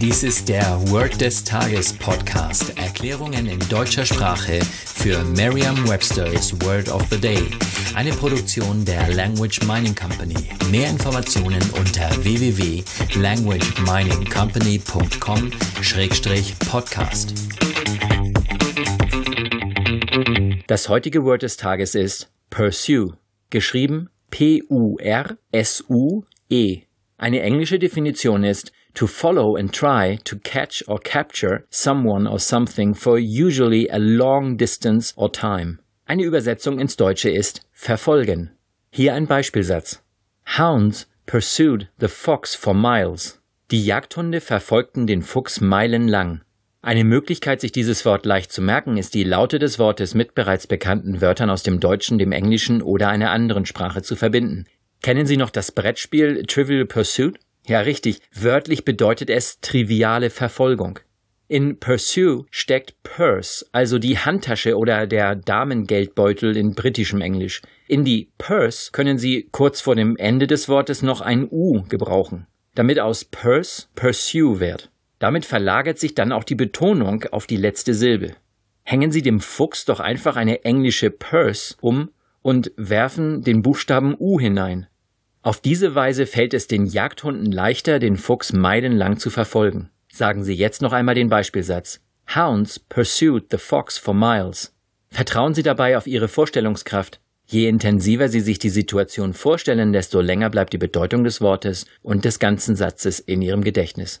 Dies ist der Word des Tages Podcast. Erklärungen in deutscher Sprache für Merriam-Webster's Word of the Day. Eine Produktion der Language Mining Company. Mehr Informationen unter www.languageminingcompany.com-podcast. Das heutige Word des Tages ist pursue, geschrieben P-U-R-S-U-E. Eine englische Definition ist to follow and try to catch or capture someone or something for usually a long distance or time. Eine Übersetzung ins Deutsche ist verfolgen. Hier ein Beispielsatz. Hounds pursued the fox for miles. Die Jagdhunde verfolgten den Fuchs meilenlang. Eine Möglichkeit, sich dieses Wort leicht zu merken, ist die Laute des Wortes mit bereits bekannten Wörtern aus dem Deutschen, dem Englischen oder einer anderen Sprache zu verbinden. Kennen Sie noch das Brettspiel Trivial Pursuit? Ja, richtig. Wörtlich bedeutet es triviale Verfolgung. In Pursue steckt Purse, also die Handtasche oder der Damengeldbeutel in britischem Englisch. In die Purse können Sie kurz vor dem Ende des Wortes noch ein U gebrauchen, damit aus Purse Pursue wird. Damit verlagert sich dann auch die Betonung auf die letzte Silbe. Hängen Sie dem Fuchs doch einfach eine englische Purse um und werfen den Buchstaben U hinein. Auf diese Weise fällt es den Jagdhunden leichter, den Fuchs meilenlang zu verfolgen. Sagen Sie jetzt noch einmal den Beispielsatz. Hounds pursued the fox for miles. Vertrauen Sie dabei auf Ihre Vorstellungskraft. Je intensiver Sie sich die Situation vorstellen, desto länger bleibt die Bedeutung des Wortes und des ganzen Satzes in Ihrem Gedächtnis.